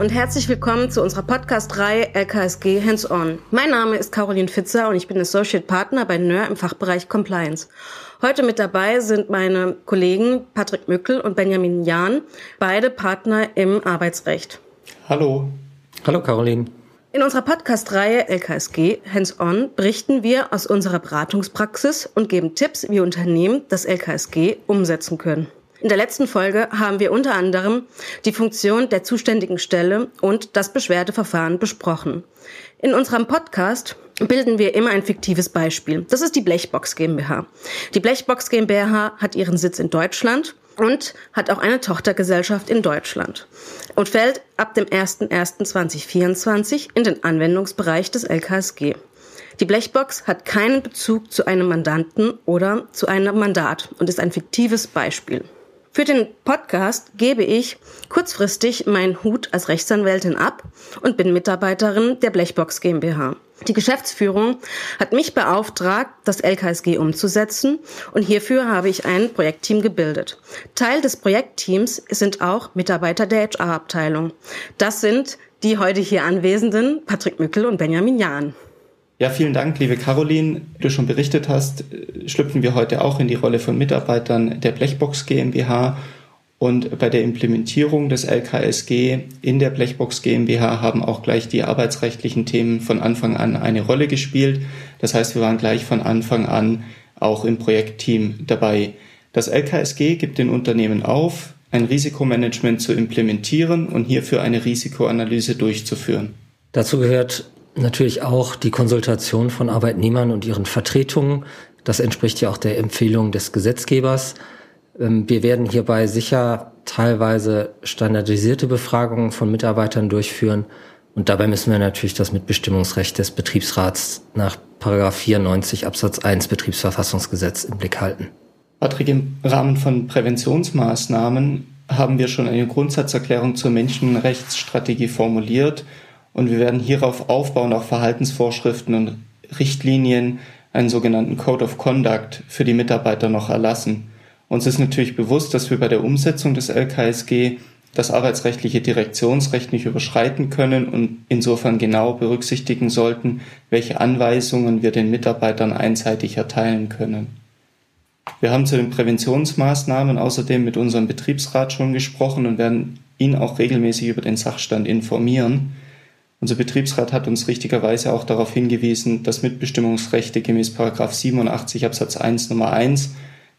und herzlich willkommen zu unserer Podcast-Reihe LKSG Hands-On. Mein Name ist Caroline Fitzer und ich bin Associate Partner bei NÖR im Fachbereich Compliance. Heute mit dabei sind meine Kollegen Patrick Mückel und Benjamin Jahn, beide Partner im Arbeitsrecht. Hallo. Hallo Caroline. In unserer Podcast-Reihe LKSG Hands-On berichten wir aus unserer Beratungspraxis und geben Tipps, wie Unternehmen das LKSG umsetzen können. In der letzten Folge haben wir unter anderem die Funktion der zuständigen Stelle und das Beschwerdeverfahren besprochen. In unserem Podcast bilden wir immer ein fiktives Beispiel. Das ist die Blechbox GmbH. Die Blechbox GmbH hat ihren Sitz in Deutschland und hat auch eine Tochtergesellschaft in Deutschland und fällt ab dem 01.01.2024 in den Anwendungsbereich des LKSG. Die Blechbox hat keinen Bezug zu einem Mandanten oder zu einem Mandat und ist ein fiktives Beispiel. Für den Podcast gebe ich kurzfristig meinen Hut als Rechtsanwältin ab und bin Mitarbeiterin der Blechbox GmbH. Die Geschäftsführung hat mich beauftragt, das LKSG umzusetzen und hierfür habe ich ein Projektteam gebildet. Teil des Projektteams sind auch Mitarbeiter der HR-Abteilung. Das sind die heute hier Anwesenden Patrick Mückel und Benjamin Jahn. Ja, vielen Dank, liebe Caroline. Wie du schon berichtet hast, schlüpfen wir heute auch in die Rolle von Mitarbeitern der Blechbox GmbH. Und bei der Implementierung des LKSG in der Blechbox GmbH haben auch gleich die arbeitsrechtlichen Themen von Anfang an eine Rolle gespielt. Das heißt, wir waren gleich von Anfang an auch im Projektteam dabei. Das LKSG gibt den Unternehmen auf, ein Risikomanagement zu implementieren und hierfür eine Risikoanalyse durchzuführen. Dazu gehört natürlich auch die Konsultation von Arbeitnehmern und ihren Vertretungen. Das entspricht ja auch der Empfehlung des Gesetzgebers. Ähm, wir werden hierbei sicher teilweise standardisierte Befragungen von Mitarbeitern durchführen. Und dabei müssen wir natürlich das Mitbestimmungsrecht des Betriebsrats nach 94 Absatz 1 Betriebsverfassungsgesetz im Blick halten. Patrick, im Rahmen von Präventionsmaßnahmen haben wir schon eine Grundsatzerklärung zur Menschenrechtsstrategie formuliert und wir werden hierauf aufbauen, auch Verhaltensvorschriften und Richtlinien, einen sogenannten Code of Conduct für die Mitarbeiter noch erlassen. Uns ist natürlich bewusst, dass wir bei der Umsetzung des LKSG das arbeitsrechtliche Direktionsrecht nicht überschreiten können und insofern genau berücksichtigen sollten, welche Anweisungen wir den Mitarbeitern einseitig erteilen können. Wir haben zu den Präventionsmaßnahmen außerdem mit unserem Betriebsrat schon gesprochen und werden ihn auch regelmäßig über den Sachstand informieren. Unser Betriebsrat hat uns richtigerweise auch darauf hingewiesen, dass Mitbestimmungsrechte gemäß 87 Absatz 1 Nummer 1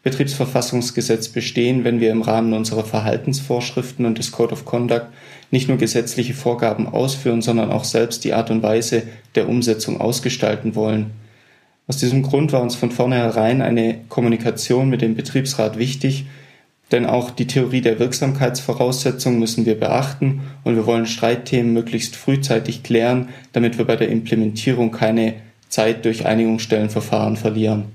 Betriebsverfassungsgesetz bestehen, wenn wir im Rahmen unserer Verhaltensvorschriften und des Code of Conduct nicht nur gesetzliche Vorgaben ausführen, sondern auch selbst die Art und Weise der Umsetzung ausgestalten wollen. Aus diesem Grund war uns von vornherein eine Kommunikation mit dem Betriebsrat wichtig, denn auch die Theorie der Wirksamkeitsvoraussetzung müssen wir beachten und wir wollen Streitthemen möglichst frühzeitig klären, damit wir bei der Implementierung keine Zeit durch Einigungsstellenverfahren verlieren.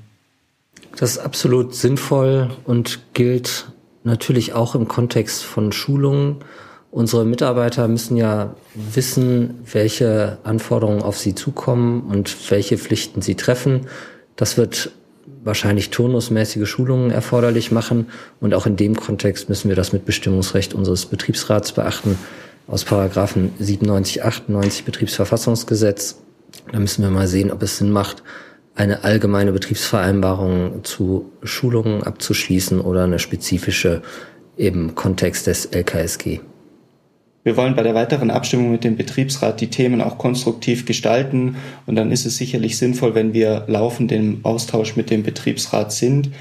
Das ist absolut sinnvoll und gilt natürlich auch im Kontext von Schulungen. Unsere Mitarbeiter müssen ja wissen, welche Anforderungen auf sie zukommen und welche Pflichten sie treffen. Das wird wahrscheinlich turnusmäßige Schulungen erforderlich machen. Und auch in dem Kontext müssen wir das Mitbestimmungsrecht unseres Betriebsrats beachten aus Paragraphen 97, 98 Betriebsverfassungsgesetz. Da müssen wir mal sehen, ob es Sinn macht, eine allgemeine Betriebsvereinbarung zu Schulungen abzuschließen oder eine spezifische im Kontext des LKSG. Wir wollen bei der weiteren Abstimmung mit dem Betriebsrat die Themen auch konstruktiv gestalten und dann ist es sicherlich sinnvoll, wenn wir laufend im Austausch mit dem Betriebsrat sind.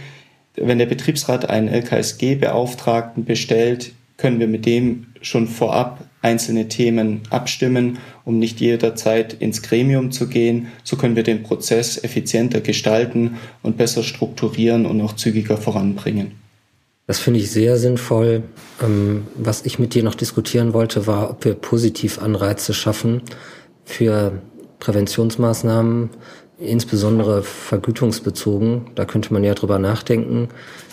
Wenn der Betriebsrat einen LKSG-Beauftragten bestellt, können wir mit dem schon vorab einzelne Themen abstimmen, um nicht jederzeit ins Gremium zu gehen. So können wir den Prozess effizienter gestalten und besser strukturieren und auch zügiger voranbringen. Das finde ich sehr sinnvoll. Ähm, was ich mit dir noch diskutieren wollte, war, ob wir positiv Anreize schaffen für Präventionsmaßnahmen, insbesondere vergütungsbezogen. Da könnte man ja drüber nachdenken.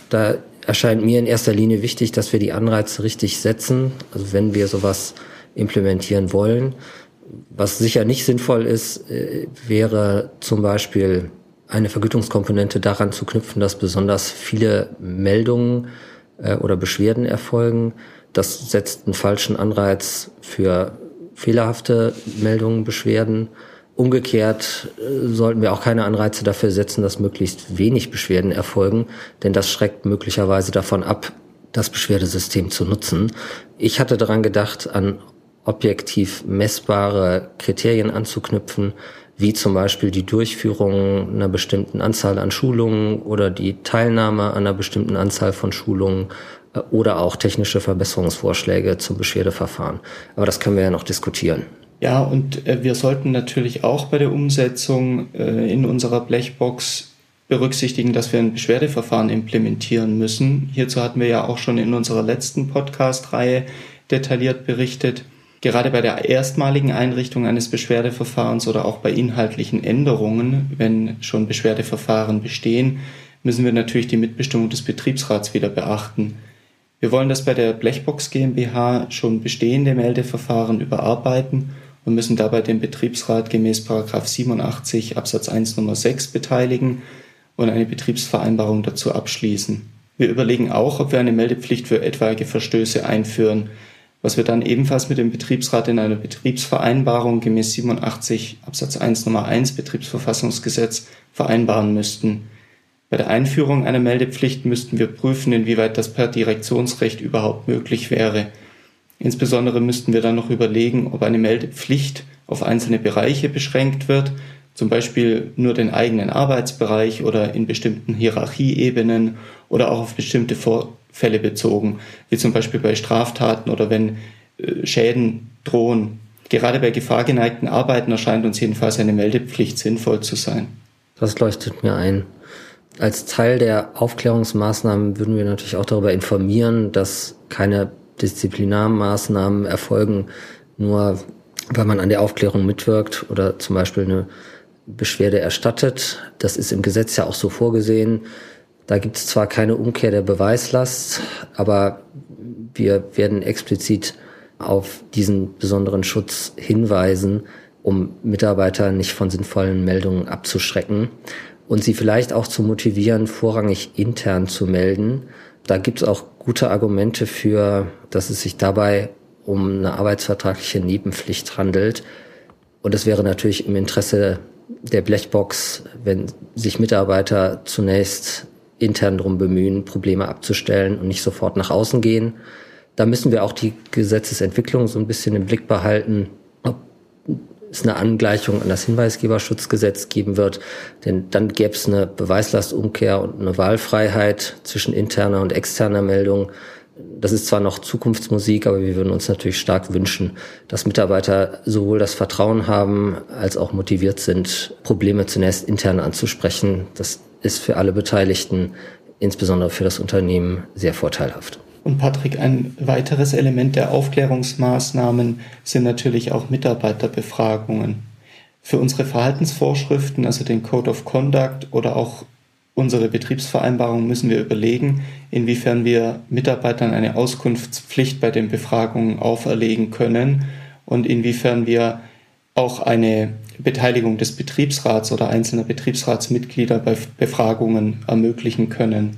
Da erscheint mir in erster Linie wichtig, dass wir die Anreize richtig setzen. Also wenn wir sowas implementieren wollen. Was sicher nicht sinnvoll ist, äh, wäre zum Beispiel eine Vergütungskomponente daran zu knüpfen, dass besonders viele Meldungen äh, oder Beschwerden erfolgen. Das setzt einen falschen Anreiz für fehlerhafte Meldungen, Beschwerden. Umgekehrt äh, sollten wir auch keine Anreize dafür setzen, dass möglichst wenig Beschwerden erfolgen, denn das schreckt möglicherweise davon ab, das Beschwerdesystem zu nutzen. Ich hatte daran gedacht, an objektiv messbare Kriterien anzuknüpfen, wie zum Beispiel die Durchführung einer bestimmten Anzahl an Schulungen oder die Teilnahme an einer bestimmten Anzahl von Schulungen äh, oder auch technische Verbesserungsvorschläge zum Beschwerdeverfahren. Aber das können wir ja noch diskutieren. Ja, und äh, wir sollten natürlich auch bei der Umsetzung äh, in unserer Blechbox berücksichtigen, dass wir ein Beschwerdeverfahren implementieren müssen. Hierzu hatten wir ja auch schon in unserer letzten Podcast-Reihe detailliert berichtet. Gerade bei der erstmaligen Einrichtung eines Beschwerdeverfahrens oder auch bei inhaltlichen Änderungen, wenn schon Beschwerdeverfahren bestehen, müssen wir natürlich die Mitbestimmung des Betriebsrats wieder beachten. Wir wollen das bei der Blechbox GmbH schon bestehende Meldeverfahren überarbeiten und müssen dabei den Betriebsrat gemäß 87 Absatz 1 Nummer 6 beteiligen und eine Betriebsvereinbarung dazu abschließen. Wir überlegen auch, ob wir eine Meldepflicht für etwaige Verstöße einführen, was wir dann ebenfalls mit dem Betriebsrat in einer Betriebsvereinbarung gemäß 87 Absatz 1 Nummer 1 Betriebsverfassungsgesetz vereinbaren müssten. Bei der Einführung einer Meldepflicht müssten wir prüfen, inwieweit das per Direktionsrecht überhaupt möglich wäre. Insbesondere müssten wir dann noch überlegen, ob eine Meldepflicht auf einzelne Bereiche beschränkt wird, zum Beispiel nur den eigenen Arbeitsbereich oder in bestimmten Hierarchieebenen oder auch auf bestimmte Vor Fälle bezogen, wie zum Beispiel bei Straftaten oder wenn äh, Schäden drohen. Gerade bei gefahrgeneigten Arbeiten erscheint uns jedenfalls eine Meldepflicht sinnvoll zu sein. Das leuchtet mir ein. Als Teil der Aufklärungsmaßnahmen würden wir natürlich auch darüber informieren, dass keine Disziplinarmaßnahmen erfolgen, nur weil man an der Aufklärung mitwirkt oder zum Beispiel eine Beschwerde erstattet. Das ist im Gesetz ja auch so vorgesehen. Da gibt es zwar keine Umkehr der Beweislast, aber wir werden explizit auf diesen besonderen Schutz hinweisen, um Mitarbeiter nicht von sinnvollen Meldungen abzuschrecken und sie vielleicht auch zu motivieren, vorrangig intern zu melden. Da gibt es auch gute Argumente für, dass es sich dabei um eine arbeitsvertragliche Nebenpflicht handelt. Und es wäre natürlich im Interesse der Blechbox, wenn sich Mitarbeiter zunächst intern darum bemühen, Probleme abzustellen und nicht sofort nach außen gehen. Da müssen wir auch die Gesetzesentwicklung so ein bisschen im Blick behalten, ob es eine Angleichung an das Hinweisgeberschutzgesetz geben wird, denn dann gäbe es eine Beweislastumkehr und eine Wahlfreiheit zwischen interner und externer Meldung. Das ist zwar noch Zukunftsmusik, aber wir würden uns natürlich stark wünschen, dass Mitarbeiter sowohl das Vertrauen haben als auch motiviert sind, Probleme zunächst intern anzusprechen. Das ist für alle Beteiligten, insbesondere für das Unternehmen, sehr vorteilhaft. Und Patrick, ein weiteres Element der Aufklärungsmaßnahmen sind natürlich auch Mitarbeiterbefragungen. Für unsere Verhaltensvorschriften, also den Code of Conduct oder auch unsere Betriebsvereinbarung, müssen wir überlegen, inwiefern wir Mitarbeitern eine Auskunftspflicht bei den Befragungen auferlegen können und inwiefern wir auch eine Beteiligung des Betriebsrats oder einzelner Betriebsratsmitglieder bei Befragungen ermöglichen können.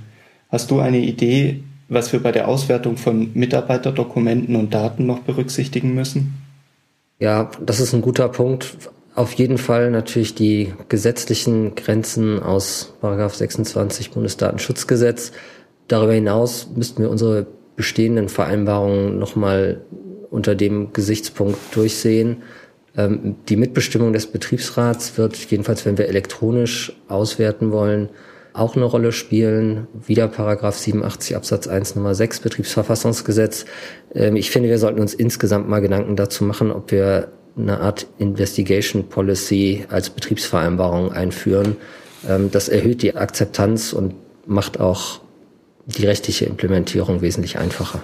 Hast du eine Idee, was wir bei der Auswertung von Mitarbeiterdokumenten und Daten noch berücksichtigen müssen? Ja, das ist ein guter Punkt. Auf jeden Fall natürlich die gesetzlichen Grenzen aus 26 Bundesdatenschutzgesetz. Darüber hinaus müssten wir unsere bestehenden Vereinbarungen nochmal unter dem Gesichtspunkt durchsehen. Ähm, die Mitbestimmung des Betriebsrats wird jedenfalls, wenn wir elektronisch auswerten wollen, auch eine Rolle spielen. Wieder Paragraph 87 Absatz 1 Nummer 6 Betriebsverfassungsgesetz. Ähm, ich finde, wir sollten uns insgesamt mal Gedanken dazu machen, ob wir eine Art Investigation Policy als Betriebsvereinbarung einführen. Ähm, das erhöht die Akzeptanz und macht auch die rechtliche Implementierung wesentlich einfacher.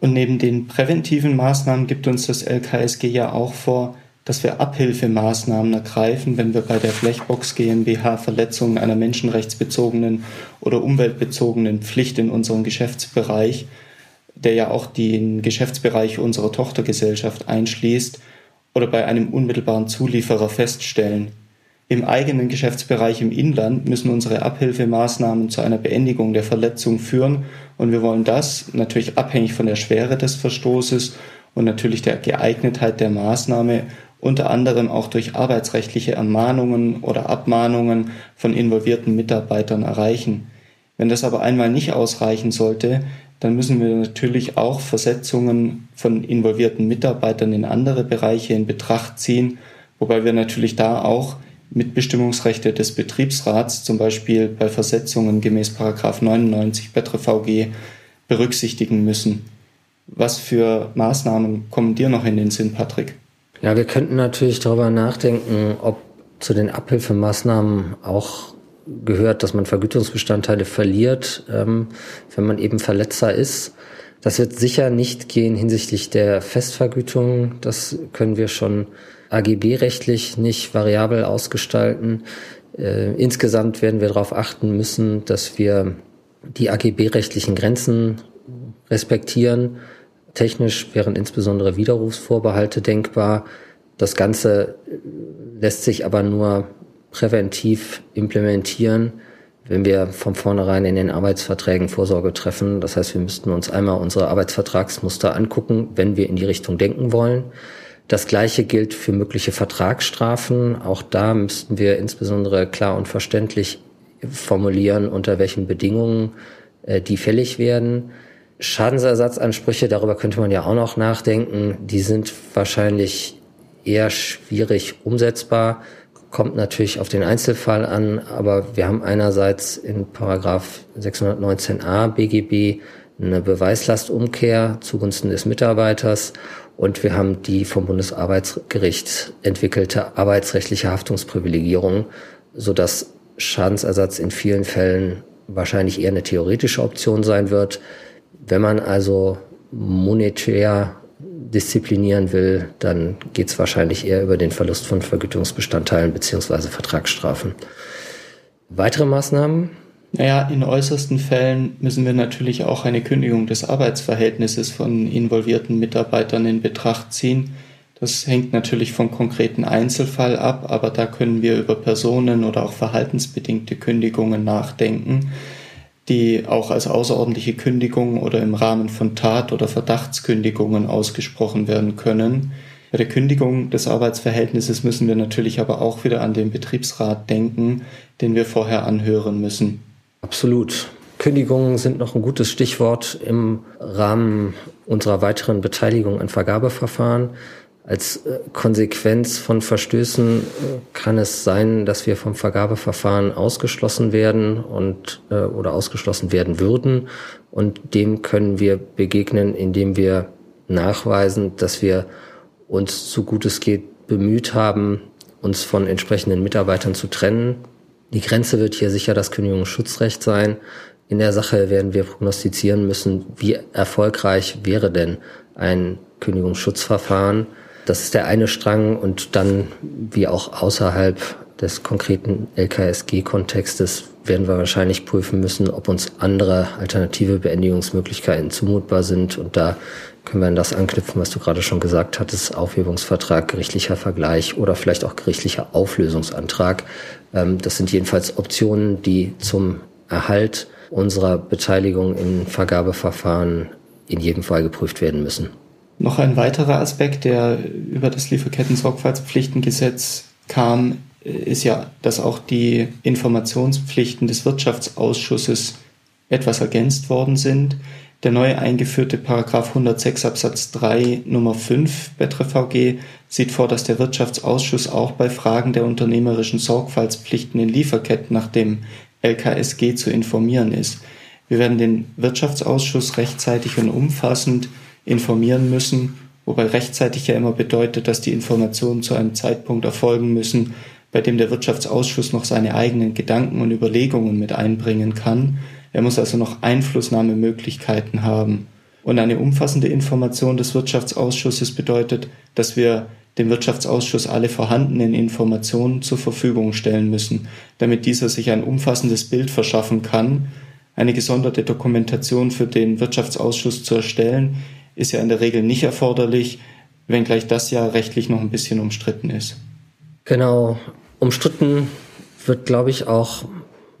Und neben den präventiven Maßnahmen gibt uns das LKSG ja auch vor, dass wir Abhilfemaßnahmen ergreifen, wenn wir bei der Blechbox GmbH Verletzungen einer menschenrechtsbezogenen oder umweltbezogenen Pflicht in unserem Geschäftsbereich, der ja auch den Geschäftsbereich unserer Tochtergesellschaft einschließt, oder bei einem unmittelbaren Zulieferer feststellen. Im eigenen Geschäftsbereich im Inland müssen unsere Abhilfemaßnahmen zu einer Beendigung der Verletzung führen und wir wollen das natürlich abhängig von der Schwere des Verstoßes und natürlich der Geeignetheit der Maßnahme unter anderem auch durch arbeitsrechtliche Ermahnungen oder Abmahnungen von involvierten Mitarbeitern erreichen. Wenn das aber einmal nicht ausreichen sollte, dann müssen wir natürlich auch Versetzungen von involvierten Mitarbeitern in andere Bereiche in Betracht ziehen, wobei wir natürlich da auch Mitbestimmungsrechte des Betriebsrats, zum Beispiel bei Versetzungen gemäß 99 BetreVG, berücksichtigen müssen. Was für Maßnahmen kommen dir noch in den Sinn, Patrick? Ja, wir könnten natürlich darüber nachdenken, ob zu den Abhilfemaßnahmen auch gehört, dass man Vergütungsbestandteile verliert, ähm, wenn man eben Verletzer ist. Das wird sicher nicht gehen hinsichtlich der Festvergütung. Das können wir schon AGB-rechtlich nicht variabel ausgestalten. Äh, insgesamt werden wir darauf achten müssen, dass wir die AGB-rechtlichen Grenzen respektieren. Technisch wären insbesondere Widerrufsvorbehalte denkbar. Das Ganze lässt sich aber nur präventiv implementieren, wenn wir von vornherein in den Arbeitsverträgen Vorsorge treffen. Das heißt, wir müssten uns einmal unsere Arbeitsvertragsmuster angucken, wenn wir in die Richtung denken wollen. Das Gleiche gilt für mögliche Vertragsstrafen. Auch da müssten wir insbesondere klar und verständlich formulieren, unter welchen Bedingungen äh, die fällig werden. Schadensersatzansprüche, darüber könnte man ja auch noch nachdenken. Die sind wahrscheinlich eher schwierig umsetzbar. Kommt natürlich auf den Einzelfall an, aber wir haben einerseits in Paragraph 619a BGB eine Beweislastumkehr zugunsten des Mitarbeiters und wir haben die vom Bundesarbeitsgericht entwickelte arbeitsrechtliche Haftungsprivilegierung, sodass Schadensersatz in vielen Fällen wahrscheinlich eher eine theoretische Option sein wird. Wenn man also monetär disziplinieren will, dann geht es wahrscheinlich eher über den Verlust von Vergütungsbestandteilen beziehungsweise Vertragsstrafen. Weitere Maßnahmen? Naja, in äußersten Fällen müssen wir natürlich auch eine Kündigung des Arbeitsverhältnisses von involvierten Mitarbeitern in Betracht ziehen. Das hängt natürlich vom konkreten Einzelfall ab, aber da können wir über Personen oder auch verhaltensbedingte Kündigungen nachdenken die auch als außerordentliche Kündigung oder im Rahmen von Tat- oder Verdachtskündigungen ausgesprochen werden können. Bei der Kündigung des Arbeitsverhältnisses müssen wir natürlich aber auch wieder an den Betriebsrat denken, den wir vorher anhören müssen. Absolut. Kündigungen sind noch ein gutes Stichwort im Rahmen unserer weiteren Beteiligung an Vergabeverfahren. Als äh, Konsequenz von Verstößen äh, kann es sein, dass wir vom Vergabeverfahren ausgeschlossen werden und äh, oder ausgeschlossen werden würden. Und dem können wir begegnen, indem wir nachweisen, dass wir uns so gut es geht bemüht haben, uns von entsprechenden Mitarbeitern zu trennen. Die Grenze wird hier sicher das Kündigungsschutzrecht sein. In der Sache werden wir prognostizieren müssen, wie erfolgreich wäre denn ein Kündigungsschutzverfahren das ist der eine Strang und dann, wie auch außerhalb des konkreten LKSG-Kontextes, werden wir wahrscheinlich prüfen müssen, ob uns andere alternative Beendigungsmöglichkeiten zumutbar sind. Und da können wir an das anknüpfen, was du gerade schon gesagt hattest, Aufhebungsvertrag, gerichtlicher Vergleich oder vielleicht auch gerichtlicher Auflösungsantrag. Ähm, das sind jedenfalls Optionen, die zum Erhalt unserer Beteiligung im Vergabeverfahren in jedem Fall geprüft werden müssen. Noch ein weiterer Aspekt, der über das Lieferketten-Sorgfaltspflichtengesetz kam, ist ja, dass auch die Informationspflichten des Wirtschaftsausschusses etwas ergänzt worden sind. Der neu eingeführte Paragraph 106 Absatz 3 Nummer 5 BetreVG sieht vor, dass der Wirtschaftsausschuss auch bei Fragen der unternehmerischen Sorgfaltspflichten in Lieferketten nach dem LKSG zu informieren ist. Wir werden den Wirtschaftsausschuss rechtzeitig und umfassend informieren müssen, wobei rechtzeitig ja immer bedeutet, dass die Informationen zu einem Zeitpunkt erfolgen müssen, bei dem der Wirtschaftsausschuss noch seine eigenen Gedanken und Überlegungen mit einbringen kann. Er muss also noch Einflussnahmemöglichkeiten haben. Und eine umfassende Information des Wirtschaftsausschusses bedeutet, dass wir dem Wirtschaftsausschuss alle vorhandenen Informationen zur Verfügung stellen müssen, damit dieser sich ein umfassendes Bild verschaffen kann. Eine gesonderte Dokumentation für den Wirtschaftsausschuss zu erstellen, ist ja in der Regel nicht erforderlich, wenngleich das ja rechtlich noch ein bisschen umstritten ist. Genau, umstritten wird, glaube ich, auch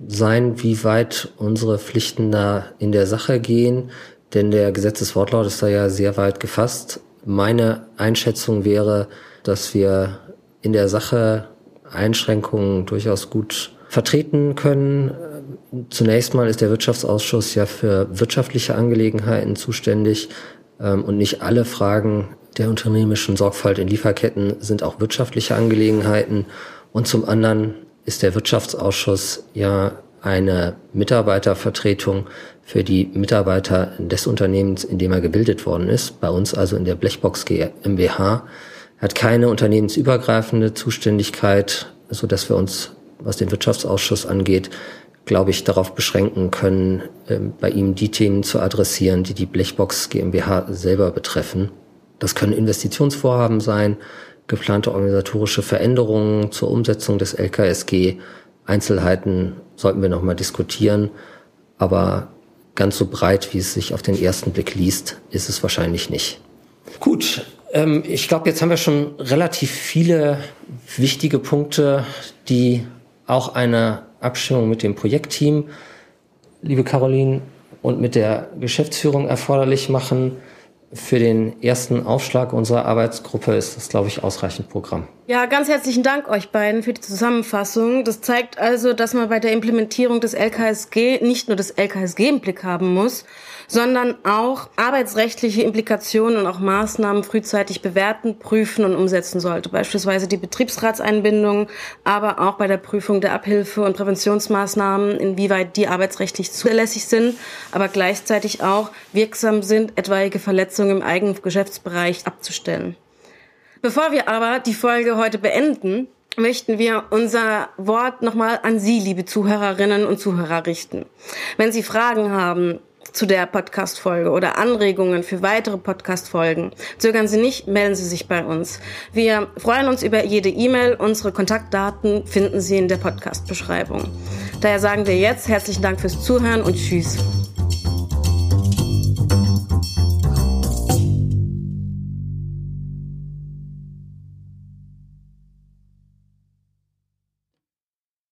sein, wie weit unsere Pflichten da in der Sache gehen, denn der Gesetzeswortlaut ist da ja sehr weit gefasst. Meine Einschätzung wäre, dass wir in der Sache Einschränkungen durchaus gut vertreten können. Zunächst mal ist der Wirtschaftsausschuss ja für wirtschaftliche Angelegenheiten zuständig und nicht alle Fragen der unternehmischen Sorgfalt in Lieferketten sind auch wirtschaftliche Angelegenheiten. Und zum anderen ist der Wirtschaftsausschuss ja eine Mitarbeitervertretung für die Mitarbeiter des Unternehmens, in dem er gebildet worden ist. Bei uns also in der Blechbox GmbH hat keine unternehmensübergreifende Zuständigkeit, so dass wir uns, was den Wirtschaftsausschuss angeht, glaube ich, darauf beschränken können, ähm, bei ihm die Themen zu adressieren, die die Blechbox GmbH selber betreffen. Das können Investitionsvorhaben sein, geplante organisatorische Veränderungen zur Umsetzung des LKSG. Einzelheiten sollten wir nochmal diskutieren, aber ganz so breit, wie es sich auf den ersten Blick liest, ist es wahrscheinlich nicht. Gut, ähm, ich glaube, jetzt haben wir schon relativ viele wichtige Punkte, die auch eine Abstimmung mit dem Projektteam, liebe Caroline, und mit der Geschäftsführung erforderlich machen. Für den ersten Aufschlag unserer Arbeitsgruppe ist das, glaube ich, ausreichend Programm. Ja, ganz herzlichen Dank euch beiden für die Zusammenfassung. Das zeigt also, dass man bei der Implementierung des LKSG nicht nur das LKSG im Blick haben muss, sondern auch arbeitsrechtliche Implikationen und auch Maßnahmen frühzeitig bewerten, prüfen und umsetzen sollte. Beispielsweise die Betriebsratseinbindung, aber auch bei der Prüfung der Abhilfe- und Präventionsmaßnahmen, inwieweit die arbeitsrechtlich zulässig sind, aber gleichzeitig auch wirksam sind, etwaige Verletzungen im eigenen Geschäftsbereich abzustellen. Bevor wir aber die Folge heute beenden, möchten wir unser Wort nochmal an Sie, liebe Zuhörerinnen und Zuhörer, richten. Wenn Sie Fragen haben, zu der Podcast-Folge oder Anregungen für weitere Podcast-Folgen, zögern Sie nicht, melden Sie sich bei uns. Wir freuen uns über jede E-Mail. Unsere Kontaktdaten finden Sie in der Podcast-Beschreibung. Daher sagen wir jetzt herzlichen Dank fürs Zuhören und Tschüss.